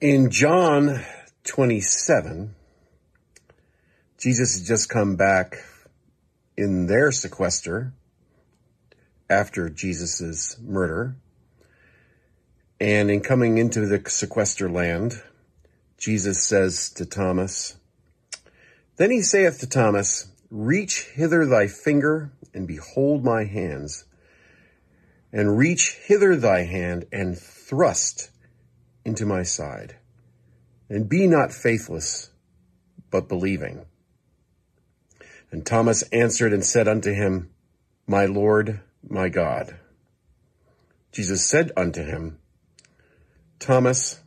In John 27, Jesus has just come back in their sequester after Jesus' murder. And in coming into the sequester land, Jesus says to Thomas, Then he saith to Thomas, Reach hither thy finger and behold my hands, and reach hither thy hand and thrust into my side, and be not faithless, but believing. And Thomas answered and said unto him, My Lord, my God. Jesus said unto him, Thomas,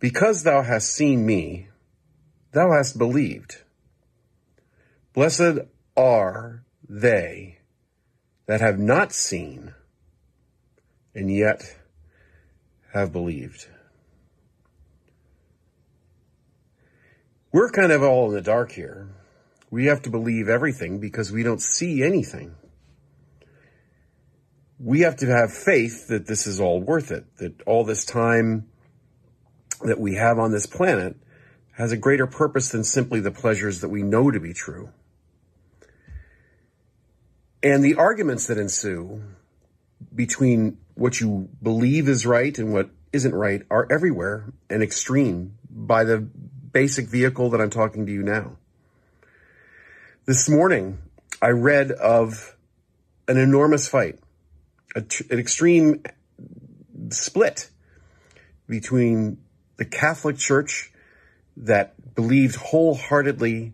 because thou hast seen me, thou hast believed. Blessed are they that have not seen and yet have believed. We're kind of all in the dark here. We have to believe everything because we don't see anything. We have to have faith that this is all worth it, that all this time that we have on this planet has a greater purpose than simply the pleasures that we know to be true. And the arguments that ensue between what you believe is right and what isn't right are everywhere and extreme by the basic vehicle that I'm talking to you now. This morning, I read of an enormous fight, an extreme split between the Catholic Church that believed wholeheartedly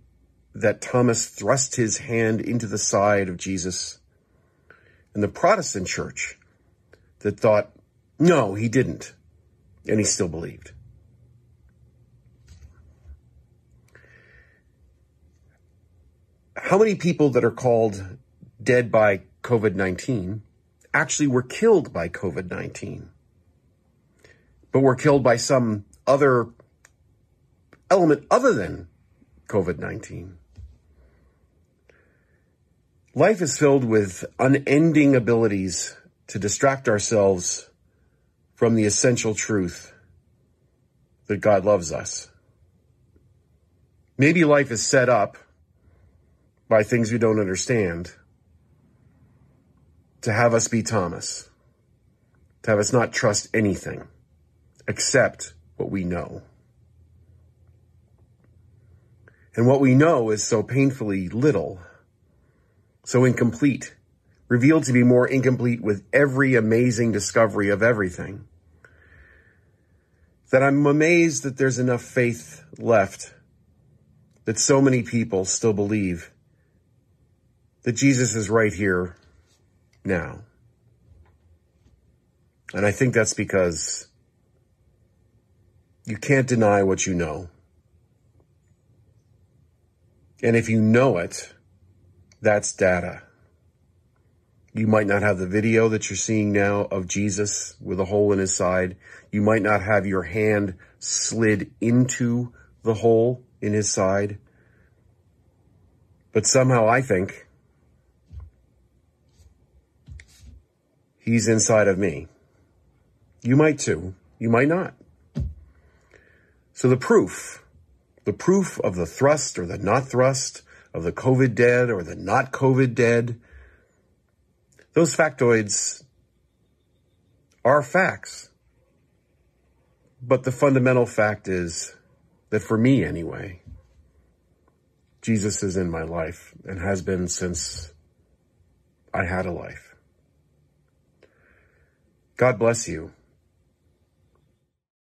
that Thomas thrust his hand into the side of Jesus and the Protestant church that thought, no, he didn't. And he still believed. How many people that are called dead by COVID 19 actually were killed by COVID 19, but were killed by some other element other than COVID 19? Life is filled with unending abilities to distract ourselves from the essential truth that God loves us. Maybe life is set up by things we don't understand to have us be Thomas, to have us not trust anything except what we know. And what we know is so painfully little so incomplete, revealed to be more incomplete with every amazing discovery of everything, that I'm amazed that there's enough faith left that so many people still believe that Jesus is right here now. And I think that's because you can't deny what you know. And if you know it, that's data. You might not have the video that you're seeing now of Jesus with a hole in his side. You might not have your hand slid into the hole in his side. But somehow I think he's inside of me. You might too. You might not. So the proof, the proof of the thrust or the not thrust of the COVID dead or the not COVID dead. Those factoids are facts. But the fundamental fact is that for me anyway, Jesus is in my life and has been since I had a life. God bless you.